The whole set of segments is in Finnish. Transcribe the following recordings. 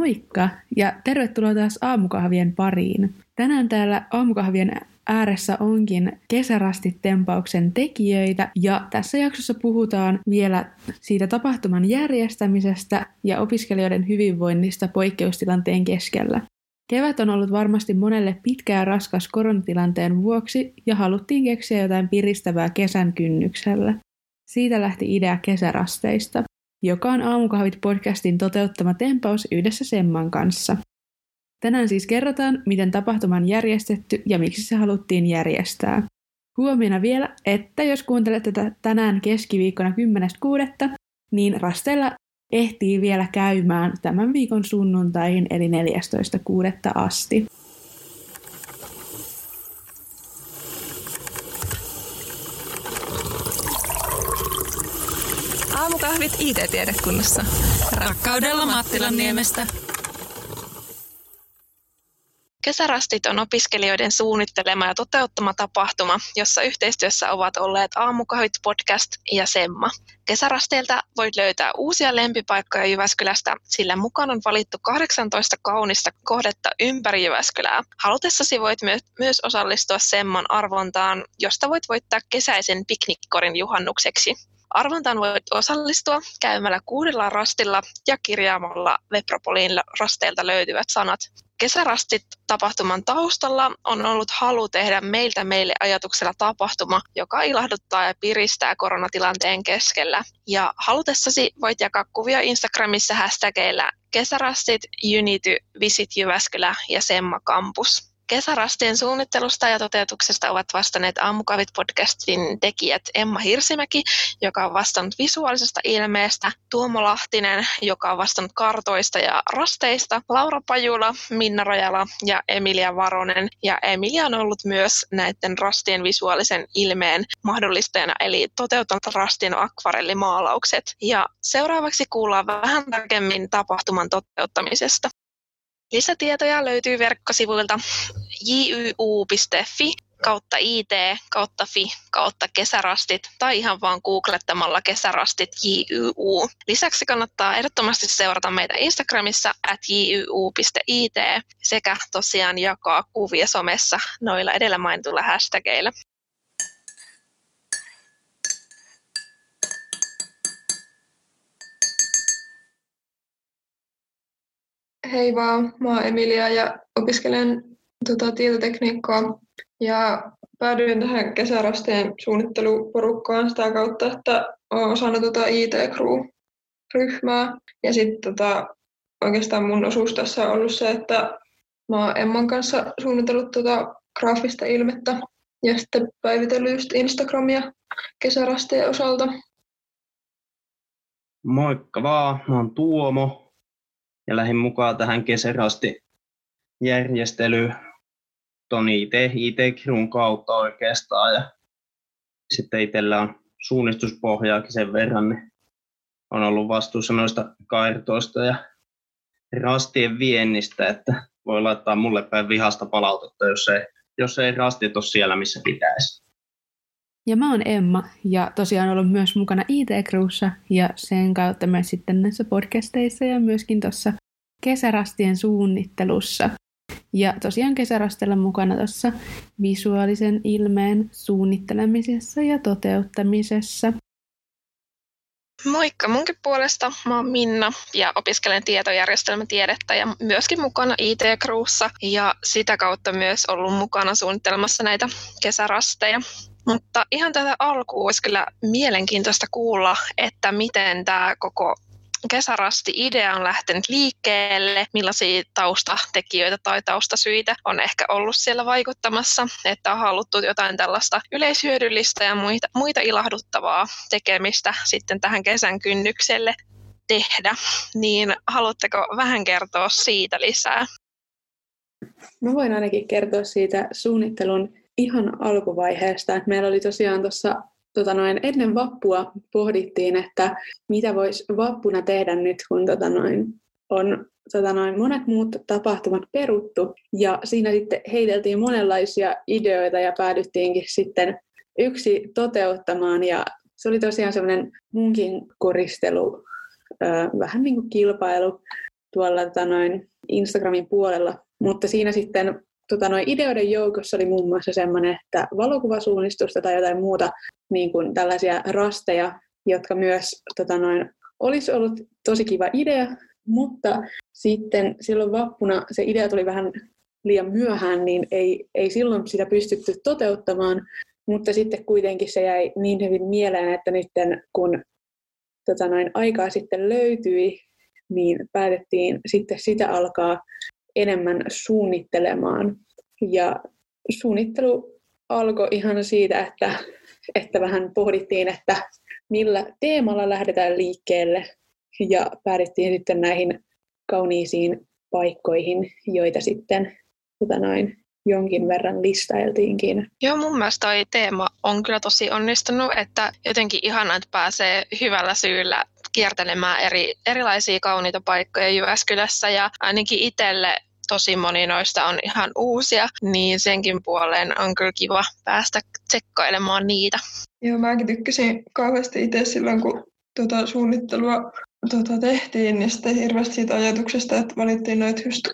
Moikka ja tervetuloa taas aamukahvien pariin. Tänään täällä aamukahvien ääressä onkin kesärastitempauksen tekijöitä ja tässä jaksossa puhutaan vielä siitä tapahtuman järjestämisestä ja opiskelijoiden hyvinvoinnista poikkeustilanteen keskellä. Kevät on ollut varmasti monelle pitkä ja raskas koronatilanteen vuoksi ja haluttiin keksiä jotain piristävää kesän kynnyksellä. Siitä lähti idea kesärasteista joka on Aamukahvit podcastin toteuttama tempaus yhdessä Semman kanssa. Tänään siis kerrotaan, miten tapahtuma on järjestetty ja miksi se haluttiin järjestää. Huomiona vielä, että jos kuuntelet tätä tänään keskiviikkona 10.6., niin rasteilla ehtii vielä käymään tämän viikon sunnuntaihin eli 14.6. asti. Aamukahvit IT-tiedekunnassa. Rakkaudella Mattilan niemestä. Kesärastit on opiskelijoiden suunnittelema ja toteuttama tapahtuma, jossa yhteistyössä ovat olleet Aamukahvit podcast ja Semma. Kesärasteilta voit löytää uusia lempipaikkoja Jyväskylästä, sillä mukaan on valittu 18 kaunista kohdetta ympäri Jyväskylää. Halutessasi voit myös osallistua Semman arvontaan, josta voit voittaa kesäisen piknikkorin juhannukseksi. Arvontaan voit osallistua käymällä kuudella rastilla ja kirjaamalla Vepropoliin rasteilta löytyvät sanat. Kesärastit tapahtuman taustalla on ollut halu tehdä meiltä meille ajatuksella tapahtuma, joka ilahduttaa ja piristää koronatilanteen keskellä. Ja halutessasi voit jakaa kuvia Instagramissa hashtageillä kesärastit, Unity, Visit Jyväskylä ja Semma Campus. Kesärastien suunnittelusta ja toteutuksesta ovat vastanneet Aamukavit podcastin tekijät Emma Hirsimäki, joka on vastannut visuaalisesta ilmeestä, Tuomo Lahtinen, joka on vastannut kartoista ja rasteista, Laura Pajula, Minna Rajala ja Emilia Varonen. Ja Emilia on ollut myös näiden rastien visuaalisen ilmeen mahdollistajana, eli toteuttanut rastien akvarellimaalaukset. Ja seuraavaksi kuullaan vähän tarkemmin tapahtuman toteuttamisesta. Lisätietoja löytyy verkkosivuilta jyu.fi kautta it kautta fi kautta kesärastit tai ihan vaan googlettamalla kesärastit jyu. Lisäksi kannattaa ehdottomasti seurata meitä Instagramissa at jyu.it sekä tosiaan jakaa kuvia somessa noilla edellä mainituilla hashtageilla. Hei vaan, mä oon Emilia ja opiskelen tota, tietotekniikkaa ja päädyin tähän kesärasteen suunnitteluporukkaan sitä kautta, että olen osannut tota IT-crew-ryhmää. Ja sitten tota, oikeastaan mun osuus tässä on ollut se, että mä oon Emman kanssa suunnitellut tota graafista ilmettä ja sitten päivitellyt just Instagramia kesärasteen osalta. Moikka vaan, mä oon Tuomo, ja lähdin mukaan tähän kesärasti järjestelyyn ton IT, it kautta oikeastaan ja sitten itsellä on suunnistuspohjaakin sen verran, niin on ollut vastuussa noista kairtoista ja rastien viennistä, että voi laittaa mulle päin vihasta palautetta, jos ei, jos ei rastit ole siellä, missä pitäisi. Ja mä oon Emma ja tosiaan ollut myös mukana IT-crewssa ja sen kautta myös sitten näissä podcasteissa ja myöskin tuossa kesärastien suunnittelussa. Ja tosiaan kesärastella mukana tuossa visuaalisen ilmeen suunnittelemisessa ja toteuttamisessa. Moikka munkin puolesta. Mä oon Minna ja opiskelen tietojärjestelmätiedettä ja myöskin mukana IT-crewssa ja sitä kautta myös ollut mukana suunnittelemassa näitä kesärasteja. Mutta ihan tätä alkuun olisi kyllä mielenkiintoista kuulla, että miten tämä koko kesärasti-idea on lähtenyt liikkeelle, millaisia taustatekijöitä tai taustasyitä on ehkä ollut siellä vaikuttamassa, että on haluttu jotain tällaista yleishyödyllistä ja muita, muita ilahduttavaa tekemistä sitten tähän kesän kynnykselle tehdä, niin haluatteko vähän kertoa siitä lisää? Mä voin ainakin kertoa siitä suunnittelun ihan alkuvaiheesta. Että meillä oli tosiaan tuossa tota noin, ennen vappua pohdittiin, että mitä voisi vappuna tehdä nyt, kun tota noin, on tota noin, monet muut tapahtumat peruttu. Ja siinä sitten heiteltiin monenlaisia ideoita ja päädyttiinkin sitten yksi toteuttamaan. Ja se oli tosiaan semmoinen munkin koristelu, vähän niin kuin kilpailu tuolla tota noin Instagramin puolella. Mutta siinä sitten tota noin ideoiden joukossa oli muun muassa semmoinen, että valokuvasuunnistusta tai jotain muuta niin kuin tällaisia rasteja, jotka myös tota noin, olisi ollut tosi kiva idea, mutta sitten silloin vappuna se idea tuli vähän liian myöhään, niin ei, ei silloin sitä pystytty toteuttamaan, mutta sitten kuitenkin se jäi niin hyvin mieleen, että nyt kun tota noin, aikaa sitten löytyi, niin päätettiin sitten sitä alkaa enemmän suunnittelemaan. Ja suunnittelu alkoi ihan siitä, että, että vähän pohdittiin, että millä teemalla lähdetään liikkeelle ja päädyttiin sitten näihin kauniisiin paikkoihin, joita sitten tota noin, jonkin verran listailtiinkin. Joo, mun mielestä toi teema on kyllä tosi onnistunut, että jotenkin ihana, että pääsee hyvällä syyllä kiertelemään eri, erilaisia kauniita paikkoja Jyväskylässä ja ainakin itselle tosi moni noista on ihan uusia, niin senkin puoleen on kyllä kiva päästä tsekkailemaan niitä. Joo, mäkin tykkäsin kauheasti itse silloin, kun tuota suunnittelua tuota, tehtiin, niin sitten hirveästi siitä ajatuksesta, että valittiin noita just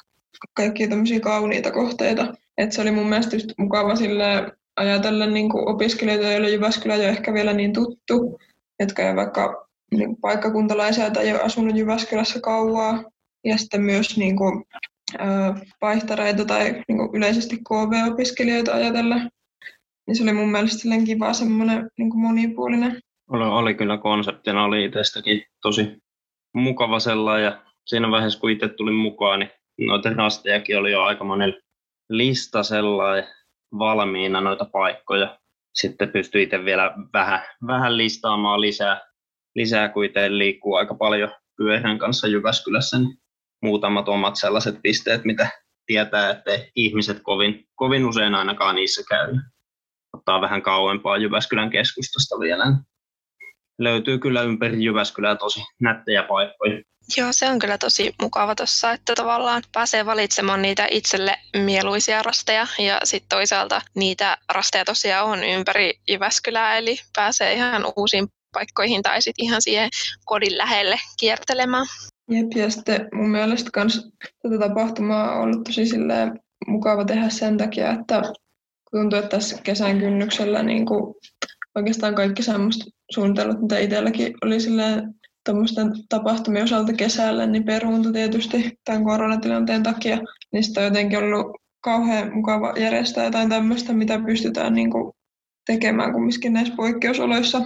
kaikkia tämmöisiä kauniita kohteita. Et se oli mun mielestä just mukava sille ajatella niin opiskelijoita, joille Jyväskylä ole ehkä vielä niin tuttu, jotka ei vaikka niin paikkakuntalaisia tai ei ole asunut Jyväskylässä kauaa. Ja sitten myös niin kuin, vaihtareita tai niin kuin yleisesti KV-opiskelijoita ajatella. Niin se oli mun mielestä kiva semmoinen niin kuin monipuolinen. Oli, oli kyllä konseptina, oli itsestäkin tosi mukava sellainen ja siinä vaiheessa kun itse tulin mukaan, niin noita rastejakin oli jo aika monen lista sellainen valmiina noita paikkoja. Sitten pystyi itse vielä vähän, vähän listaamaan lisää, lisää itse liikkuu aika paljon pyörän kanssa Jyväskylässä, niin muutamat omat sellaiset pisteet, mitä tietää, että ihmiset kovin, kovin usein ainakaan niissä käy. Ottaa vähän kauempaa Jyväskylän keskustasta vielä. Löytyy kyllä ympäri Jyväskylää tosi nättejä paikkoja. Joo, se on kyllä tosi mukava tuossa, että tavallaan pääsee valitsemaan niitä itselle mieluisia rasteja ja sitten toisaalta niitä rasteja tosiaan on ympäri Jyväskylää, eli pääsee ihan uusiin paikkoihin tai sitten ihan siihen kodin lähelle kiertelemään. Jep, ja sitten mun mielestä kans tätä tapahtumaa on ollut tosi mukava tehdä sen takia, että tuntuu, että tässä kesän kynnyksellä niin kuin oikeastaan kaikki semmoista suunnitellut, mitä itselläkin oli silleen tuommoisten tapahtumien osalta kesällä, niin peruuntu tietysti tämän koronatilanteen takia. Niistä on jotenkin ollut kauhean mukava järjestää jotain tämmöistä, mitä pystytään niin kuin tekemään kumminkin näissä poikkeusoloissa.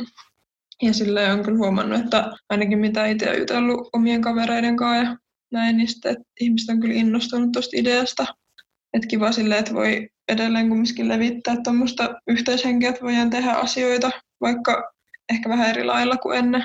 Ja sillä on kyllä huomannut, että ainakin mitä itse olen jutellut omien kavereiden kanssa ja näin, niin sitten, että ihmiset on kyllä innostunut tuosta ideasta. Että kiva sille, että voi edelleen kumminkin levittää tuommoista yhteishenkeä, että voidaan tehdä asioita vaikka ehkä vähän eri lailla kuin ennen.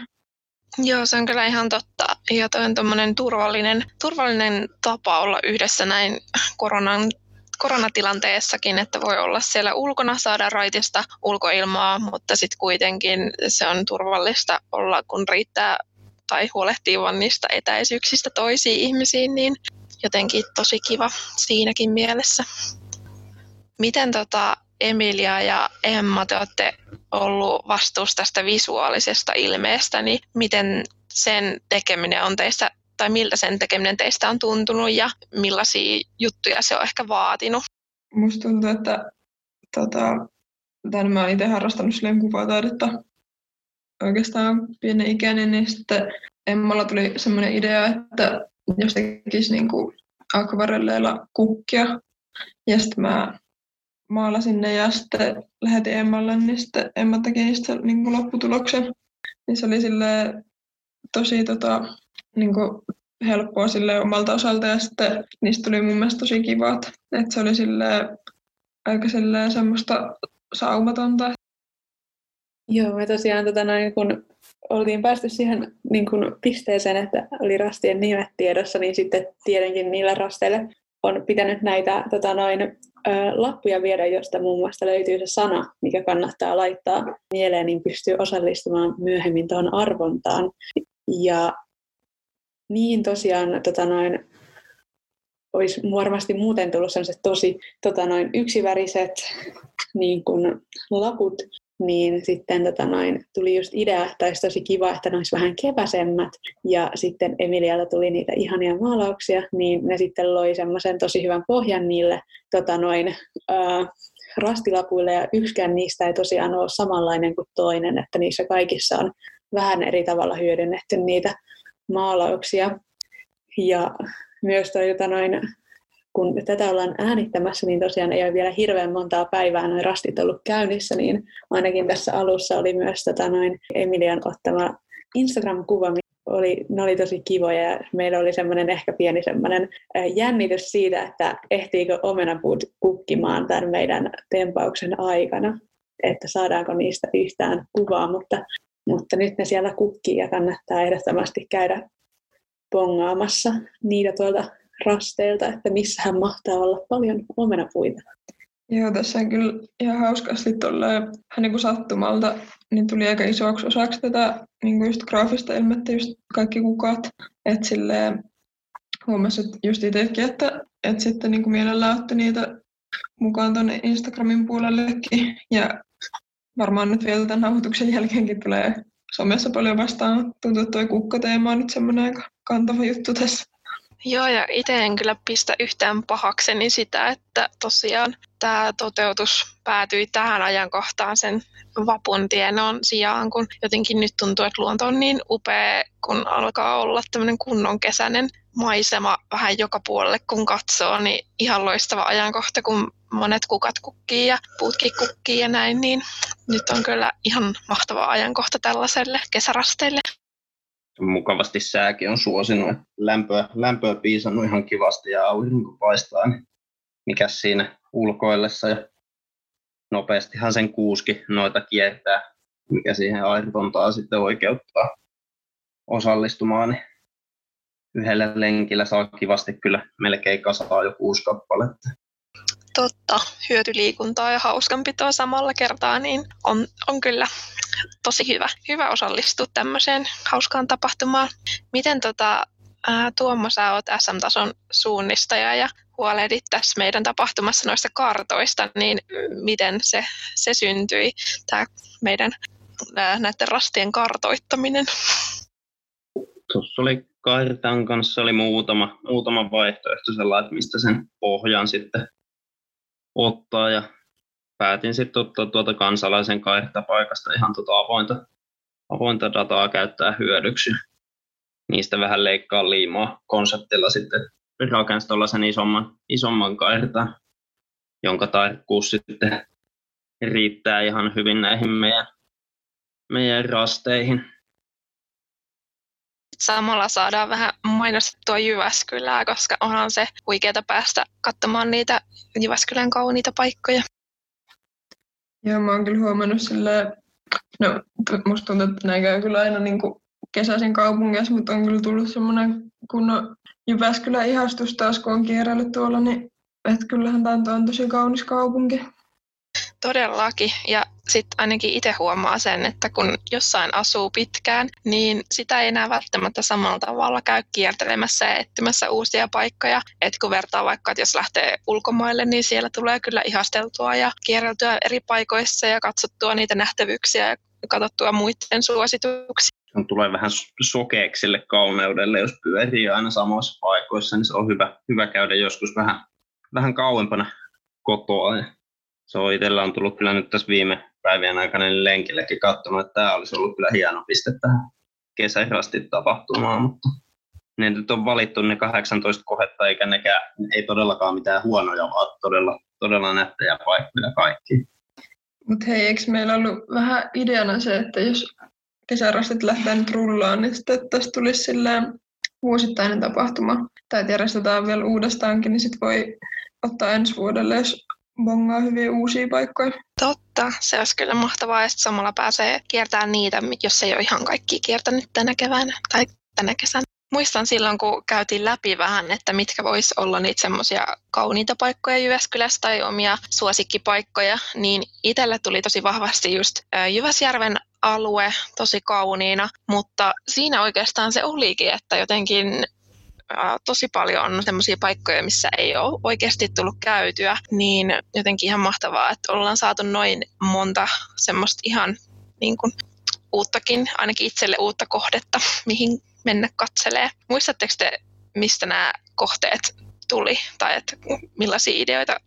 Joo, se on kyllä ihan totta. Ja toi on turvallinen, turvallinen tapa olla yhdessä näin koronan koronatilanteessakin, että voi olla siellä ulkona, saada raitista ulkoilmaa, mutta sitten kuitenkin se on turvallista olla, kun riittää tai huolehtii vaan niistä etäisyyksistä toisiin ihmisiin, niin jotenkin tosi kiva siinäkin mielessä. Miten tota Emilia ja Emma, te olette ollut vastuussa tästä visuaalisesta ilmeestä, niin miten sen tekeminen on teistä, tai miltä sen tekeminen teistä on tuntunut ja millaisia juttuja se on ehkä vaatinut? Musta tuntuu, että tota, tämän mä olen itse harrastanut silleen kuvataidetta oikeastaan pienen ikäinen, niin sitten Emmalla tuli semmoinen idea, että jos tekisi niin kuin akvarelleilla kukkia. Ja sitten mä maalasin ne ja sitten lähetin Emmalle, niin sitten Emma teki niistä niin kuin lopputuloksen. Niin se oli sille tosi tota, niin kuin helppoa sille omalta osalta ja sitten niistä tuli mun mielestä tosi kivat. Että se oli sille aika sille semmoista saumatonta. Joo, me tosiaan tota, noin, kun oltiin päästy siihen niin kun pisteeseen, että oli rastien nimet tiedossa, niin sitten tietenkin niillä rasteille on pitänyt näitä tota, noin, lappuja viedä, josta muun muassa löytyy se sana, mikä kannattaa laittaa mieleen, niin pystyy osallistumaan myöhemmin tuohon arvontaan. Ja niin tosiaan tota noin, olisi varmasti muuten tullut sellaiset tosi tota noin, yksiväriset niin kuin laput, niin sitten tota noin, tuli just idea, että olisi tosi kiva, että ne olisi vähän keväsemmät. Ja sitten Emilialta tuli niitä ihania maalauksia, niin ne sitten loi semmoisen tosi hyvän pohjan niille tota noin, ää, rastilapuille. Ja yksikään niistä ei tosiaan ole samanlainen kuin toinen, että niissä kaikissa on vähän eri tavalla hyödynnetty niitä maalauksia. Ja myös toi, jota noin, kun tätä ollaan äänittämässä, niin tosiaan ei ole vielä hirveän montaa päivää noin rastit ollut käynnissä, niin ainakin tässä alussa oli myös tota noin Emilian ottama Instagram-kuva, oli, ne oli tosi kivoja ja meillä oli semmoinen ehkä pieni semmoinen jännitys siitä, että ehtiikö omenapuut kukkimaan tämän meidän tempauksen aikana, että saadaanko niistä yhtään kuvaa, mutta, mutta nyt ne siellä kukkii ja kannattaa ehdottomasti käydä bongaamassa niitä tuolta rasteilta, että missähän mahtaa olla paljon omenapuita. Joo, tässä on kyllä ihan hauskasti vähän niin kuin sattumalta, niin tuli aika isoksi osaksi tätä niin kuin just graafista ilmettä just kaikki kukat. Että silleen huomasin just itsekin, että, että sitten niin kuin mielellään otti niitä mukaan tuonne Instagramin puolellekin. Ja varmaan nyt vielä tämän nauhoituksen jälkeenkin tulee somessa paljon vastaan. Tuntuu, että tuo kukkateema on nyt semmoinen aika kantava juttu tässä. Joo, ja itse en kyllä pistä yhtään pahakseni sitä, että tosiaan tämä toteutus päätyi tähän ajankohtaan sen vapun tienoon sijaan, kun jotenkin nyt tuntuu, että luonto on niin upea, kun alkaa olla tämmöinen kunnon kesäinen maisema vähän joka puolelle, kun katsoo, niin ihan loistava ajankohta, kun monet kukat kukkii ja puutkin kukkii ja näin, niin nyt on kyllä ihan mahtava ajankohta tällaiselle kesärasteille mukavasti sääkin on suosinut, lämpöä, lämpöä piisannut ihan kivasti ja aurinko paistaa, niin mikä siinä ulkoillessa ja nopeastihan sen kuuski noita kiertää, mikä siihen airtontaa sitten oikeuttaa osallistumaan, niin yhdellä lenkillä saa kivasti kyllä melkein kasaa jo kuusi kappaletta. Totta, hyötyliikuntaa ja hauskanpitoa samalla kertaa, niin on, on kyllä tosi hyvä, hyvä osallistua tämmöiseen hauskaan tapahtumaan. Miten tota, ää, Tuomo, sä oot SM-tason suunnistaja ja huolehdit tässä meidän tapahtumassa noista kartoista, niin miten se, se syntyi, tämä meidän ää, näiden rastien kartoittaminen? Tuossa oli kartan kanssa oli muutama, muutama vaihtoehto sellainen, mistä sen pohjan sitten ottaa ja päätin sitten ottaa tuota kansalaisen paikasta ihan tuota avointa, avointa dataa käyttää hyödyksi. Niistä vähän leikkaa liimaa konseptilla sitten rakensi tuollaisen isomman, isomman kairtan, jonka tarkkuus sitten riittää ihan hyvin näihin meidän, meidän rasteihin. Samalla saadaan vähän mainostettua Jyväskylää, koska onhan se huikeaa päästä katsomaan niitä Jyväskylän kauniita paikkoja. Joo, mä oon kyllä huomannut silleen, no musta tuntuu, että näin käy kyllä aina niin kuin kesäisin kaupungissa, mutta on kyllä tullut semmoinen kunnon Jyväskylän ihastus taas, kun on kierrellyt tuolla, niin että kyllähän tämä on tosi kaunis kaupunki. Todellakin. Ja sitten ainakin itse huomaa sen, että kun jossain asuu pitkään, niin sitä ei enää välttämättä samalla tavalla käy kiertelemässä ja etsimässä uusia paikkoja. Et kun vertaa vaikka, että jos lähtee ulkomaille, niin siellä tulee kyllä ihasteltua ja kierreltyä eri paikoissa ja katsottua niitä nähtävyyksiä ja katsottua muiden suosituksia. Tulee vähän sokeeksi kauneudelle, jos pyörii aina samoissa paikoissa, niin se on hyvä, hyvä käydä joskus vähän, vähän kauempana kotoa se on itsellä on tullut kyllä nyt tässä viime päivien aikana niin lenkillekin katsomaan, että tämä olisi ollut kyllä hieno piste tähän kesäirasti tapahtumaan, mutta ne nyt on valittu ne 18 kohetta, eikä nekään, ei todellakaan mitään huonoja, vaan todella, todella nättejä paikkoja kaikki. Mutta hei, eikö meillä ollut vähän ideana se, että jos kesärastit lähtee nyt rullaan, niin sitten tästä tulisi silleen vuosittainen tapahtuma, tai järjestetään vielä uudestaankin, niin sitten voi ottaa ensi vuodelle, jos bongaa hyviä uusia paikkoja. Totta, se olisi kyllä mahtavaa, että samalla pääsee kiertämään niitä, jos ei ole ihan kaikki kiertänyt tänä keväänä tai tänä kesänä. Muistan silloin, kun käytiin läpi vähän, että mitkä vois olla niitä semmoisia kauniita paikkoja Jyväskylässä tai omia suosikkipaikkoja, niin itselle tuli tosi vahvasti just Jyväsjärven alue tosi kauniina, mutta siinä oikeastaan se olikin, että jotenkin tosi paljon on sellaisia paikkoja, missä ei ole oikeasti tullut käytyä, niin jotenkin ihan mahtavaa, että ollaan saatu noin monta semmoista ihan niin kuin uuttakin, ainakin itselle uutta kohdetta, mihin mennä katselee. Muistatteko te, mistä nämä kohteet tuli, tai että millaisia ideoita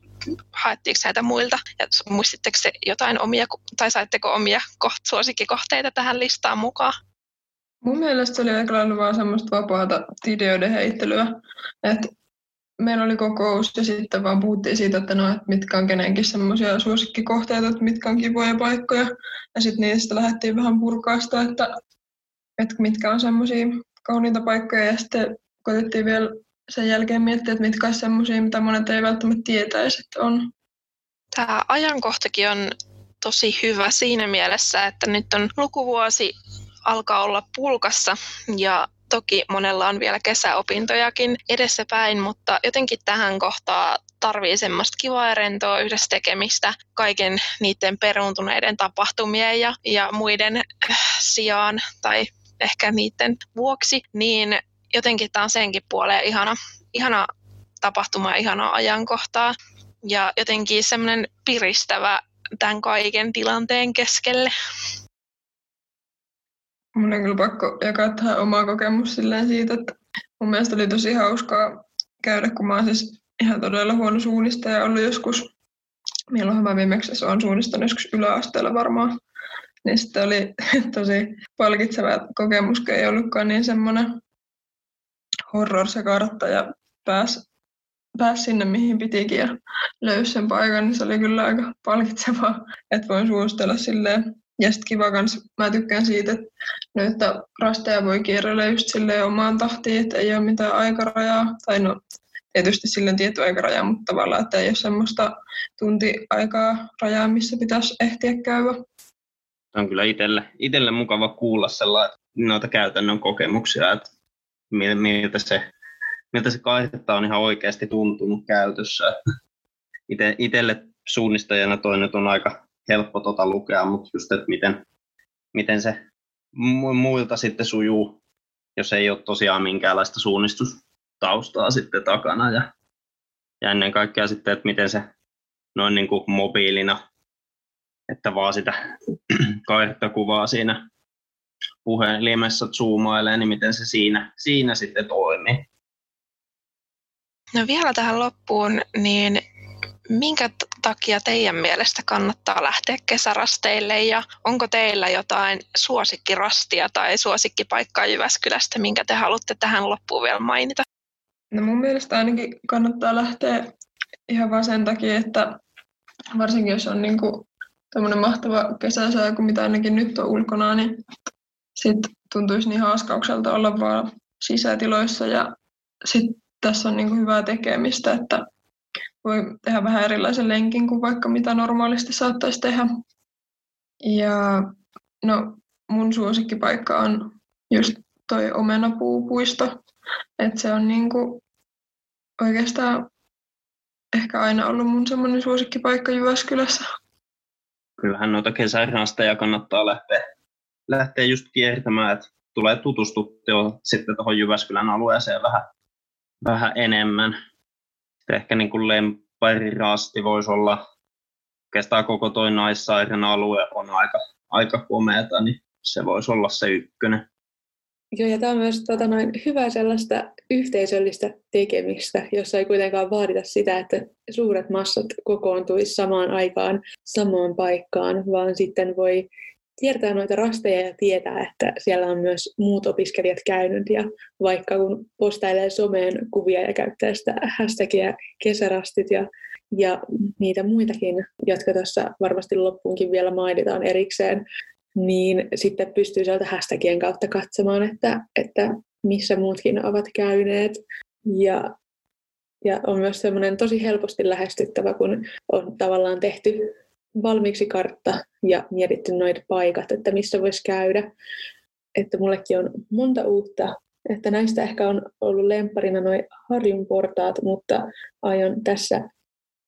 haettiinko näitä muilta, ja muistitteko te jotain omia, tai saitteko omia koht, suosikkikohteita tähän listaan mukaan? Mun mielestä se oli aika lailla vaan semmoista vapaata ideoiden heittelyä, että meillä oli kokous ja sitten vaan puhuttiin siitä, että, no, että mitkä on kenenkin semmoisia suosikkikohteita, että mitkä on kivoja paikkoja. Ja sitten niistä lähdettiin vähän purkaa sitä, että, että mitkä on semmoisia kauniita paikkoja ja sitten koitettiin vielä sen jälkeen miettiä, että mitkä on semmoisia, mitä monet ei välttämättä tietäisi, että on. Tämä ajankohtakin on tosi hyvä siinä mielessä, että nyt on lukuvuosi alkaa olla pulkassa. Ja toki monella on vielä kesäopintojakin edessäpäin, mutta jotenkin tähän kohtaa tarvii semmoista kivaa ja rentoa yhdessä tekemistä kaiken niiden peruuntuneiden tapahtumien ja, ja muiden äh, sijaan tai ehkä niiden vuoksi, niin jotenkin tämä on senkin puoleen ihana, ihana tapahtuma ja ihana ajankohtaa. Ja jotenkin semmoinen piristävä tämän kaiken tilanteen keskelle. Mun on kyllä pakko jakaa tähän omaa kokemus siitä, että mun mielestä oli tosi hauskaa käydä, kun mä oon siis ihan todella huono suunnistaja ollut joskus, milloin mä viimeksi olen suunnistanut joskus yläasteella varmaan. Niin sitten oli tosi palkitseva kokemus, kun ei ollutkaan niin semmoinen horror se kartta ja pääsi pääs sinne mihin pitikin ja löysi sen paikan, niin se oli kyllä aika palkitsevaa, että voin suostella silleen ja sitten kiva kans, mä tykkään siitä, että noita rasteja voi kierrellä just silleen omaan tahtiin, että ei ole mitään aikarajaa. Tai no, tietysti silleen tietty aikaraja, mutta tavallaan, että ei ole semmoista tunti-aikaa rajaa, missä pitäisi ehtiä käydä. On kyllä itselle, itselle mukava kuulla sellainen, noita käytännön kokemuksia, että miltä se, miltä se kaihetta on ihan oikeasti tuntunut käytössä. Itselle suunnistajana toi nyt on aika helppo tota lukea, mutta just, että miten, miten se muilta sitten sujuu, jos ei ole tosiaan minkäänlaista suunnistustaustaa sitten takana. Ja, ja ennen kaikkea sitten, että miten se noin niin kuin mobiilina, että vaan sitä kuvaa siinä puhelimessa zoomailee, niin miten se siinä, siinä sitten toimii. No vielä tähän loppuun, niin minkä takia teidän mielestä kannattaa lähteä kesärasteille ja onko teillä jotain suosikkirastia tai suosikkipaikkaa Jyväskylästä, minkä te haluatte tähän loppuun vielä mainita? No mun mielestä ainakin kannattaa lähteä ihan vaan sen takia, että varsinkin jos on niinku tämmöinen mahtava kesäsää kuin mitä ainakin nyt on ulkona, niin sitten tuntuisi niin haaskaukselta olla vaan sisätiloissa ja sitten tässä on niinku hyvää tekemistä, että voi tehdä vähän erilaisen lenkin kuin vaikka mitä normaalisti saattaisi tehdä. Ja no, mun suosikkipaikka on just toi omenapuupuisto. Että se on niinku oikeastaan ehkä aina ollut mun semmoinen suosikkipaikka Jyväskylässä. Kyllähän noita kesärasteja kannattaa lähteä, lähteä just kiertämään, että tulee tutustuttua sitten tuohon Jyväskylän alueeseen vähän, vähän enemmän ehkä niin kuin lempparirasti voisi olla, oikeastaan koko toi naissairaan alue on aika, aika komeata, niin se voisi olla se ykkönen. Joo, ja tämä on myös tota, noin, hyvä sellaista yhteisöllistä tekemistä, jossa ei kuitenkaan vaadita sitä, että suuret massat kokoontuisi samaan aikaan samaan paikkaan, vaan sitten voi kiertää noita rasteja ja tietää, että siellä on myös muut opiskelijat käynyt. Ja vaikka kun postailee someen kuvia ja käyttää sitä hashtagia kesärastit ja, ja niitä muitakin, jotka tuossa varmasti loppuunkin vielä mainitaan erikseen, niin sitten pystyy sieltä hashtagien kautta katsomaan, että, että missä muutkin ovat käyneet. Ja, ja on myös semmoinen tosi helposti lähestyttävä, kun on tavallaan tehty valmiiksi kartta ja mietitty noita paikat, että missä voisi käydä. Että mullekin on monta uutta, että näistä ehkä on ollut lempparina noin Harjun portaat, mutta aion tässä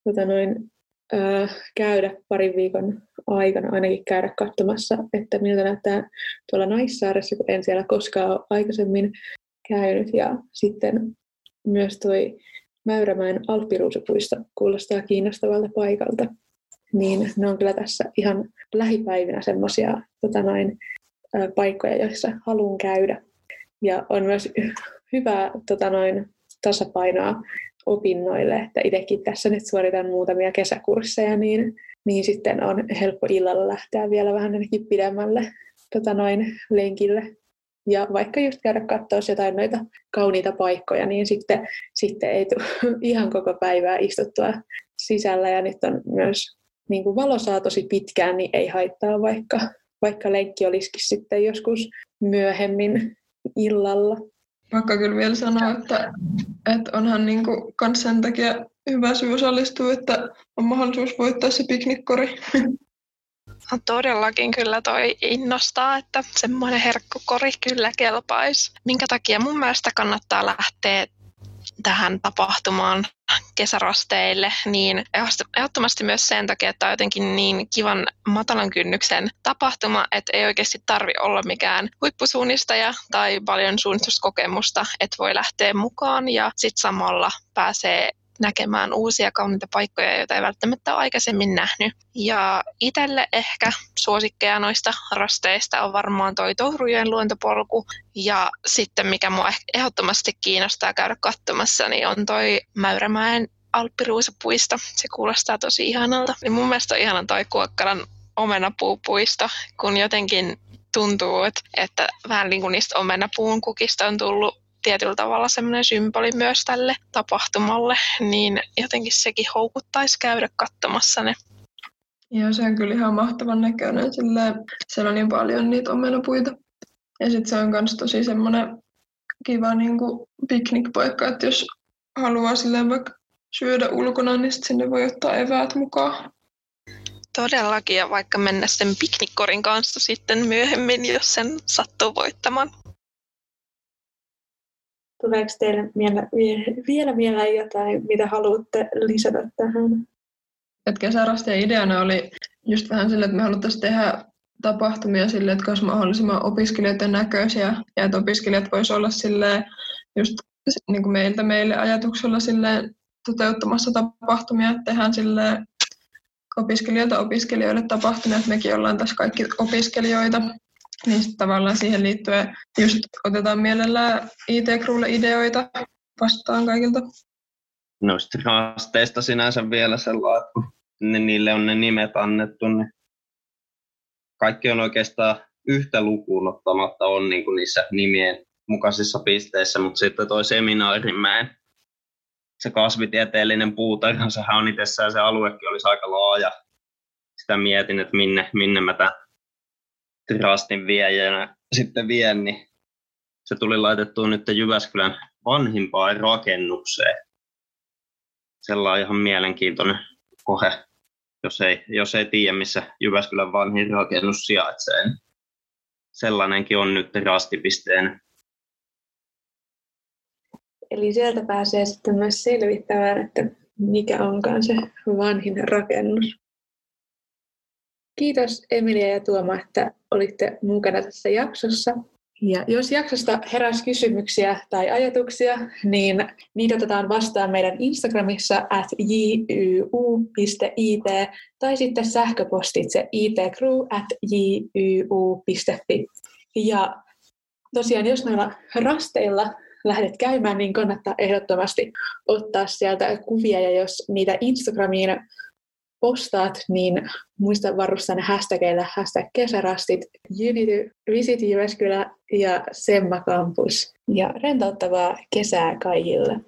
tota noin, ää, käydä parin viikon aikana ainakin käydä katsomassa, että miltä näyttää tuolla Naissaaressa, kun en siellä koskaan ole aikaisemmin käynyt ja sitten myös toi Mäyrämäen Alppiruusupuisto kuulostaa kiinnostavalta paikalta. Niin ne on kyllä tässä ihan lähipäivinä semmoisia tota paikkoja, joissa haluan käydä. Ja on myös hyvä tota noin, tasapainoa opinnoille, että itsekin tässä nyt suoritan muutamia kesäkursseja, niin, niin sitten on helppo illalla lähteä vielä vähän ainakin pidemmälle tota noin, lenkille. Ja vaikka just käydä katsoa jotain noita kauniita paikkoja, niin sitten, sitten ei tule ihan koko päivää istuttua sisällä. Ja nyt on myös niin kuin valo saa tosi pitkään, niin ei haittaa, vaikka, vaikka lenkki olisikin sitten joskus myöhemmin illalla. Vaikka kyllä vielä sanoa, että, että onhan niin kuin kans sen takia hyvä syy osallistua, että on mahdollisuus voittaa se piknikkori. No todellakin kyllä toi innostaa, että semmoinen herkkukori kyllä kelpaisi. Minkä takia mun mielestä kannattaa lähteä tähän tapahtumaan kesärasteille, niin ehdottomasti myös sen takia, että on jotenkin niin kivan matalan kynnyksen tapahtuma, että ei oikeasti tarvi olla mikään huippusuunnistaja tai paljon suunnistuskokemusta, että voi lähteä mukaan ja sitten samalla pääsee näkemään uusia kauniita paikkoja, joita ei välttämättä ole aikaisemmin nähnyt. Ja itselle ehkä suosikkeja noista rasteista on varmaan toi Tourujen luontopolku. Ja sitten mikä mua ehdottomasti kiinnostaa käydä katsomassa, niin on toi Mäyrämäen Alppiruusapuisto. Se kuulostaa tosi ihanalta. Niin mun mielestä on ihana toi Kuokkalan omenapuupuisto, kun jotenkin tuntuu, että, että vähän niin kuin niistä omenapuun kukista on tullut tietyllä tavalla semmoinen symboli myös tälle tapahtumalle, niin jotenkin sekin houkuttaisi käydä katsomassa ne. Joo, se on kyllä ihan mahtavan näköinen. Silleen, siellä on niin paljon niitä omenapuita. Ja sitten se on myös tosi semmoinen kiva niin kuin piknikpaikka, että jos haluaa silleen vaikka syödä ulkona, niin sinne voi ottaa eväät mukaan. Todellakin, ja vaikka mennä sen piknikkorin kanssa sitten myöhemmin, jos sen sattuu voittamaan. Tuleeko teille vielä, vielä, vielä jotain, mitä haluatte lisätä tähän? Et kesärastien ideana oli just vähän sille, että me haluttaisiin tehdä tapahtumia sille, että olisi mahdollisimman opiskelijoiden näköisiä ja että opiskelijat voisivat olla sille just niin kuin meiltä meille ajatuksella sille toteuttamassa tapahtumia, että tehdään sille opiskelijoita opiskelijoille tapahtumia, että mekin ollaan tässä kaikki opiskelijoita niin tavallaan siihen liittyen just otetaan mielellään IT-kruulle ideoita vastaan kaikilta. Noista haasteista sinänsä vielä sellainen, että ne, niille on ne nimet annettu, niin kaikki on oikeastaan yhtä lukuun ottamatta on niin kuin niissä nimien mukaisissa pisteissä, mutta sitten toi seminaarimäen se kasvitieteellinen puutarha, sehän on itsessään se aluekin olisi aika laaja. Sitä mietin, että minne, minne mä tämän Trustin viejänä sitten vien, niin se tuli laitettua nyt Jyväskylän vanhimpaan rakennukseen. Sellainen ihan mielenkiintoinen kohe, jos ei, jos ei tiedä, missä Jyväskylän vanhin rakennus sijaitsee. Niin sellainenkin on nyt rastipisteen. Eli sieltä pääsee sitten myös selvittämään, että mikä onkaan se vanhin rakennus. Kiitos Emilia ja Tuoma, että olitte mukana tässä jaksossa. Ja jos jaksosta heräsi kysymyksiä tai ajatuksia, niin niitä otetaan vastaan meidän Instagramissa at jyu.it tai sitten sähköpostitse itcrew at jyu.fi. Ja tosiaan, jos noilla rasteilla lähdet käymään, niin kannattaa ehdottomasti ottaa sieltä kuvia, ja jos niitä Instagramiin postaat, niin muista varustaa ne hashtagillä hashtag kesärastit, Unity, Visit Jyväskylä ja Semma Campus. Ja rentouttavaa kesää kaikille.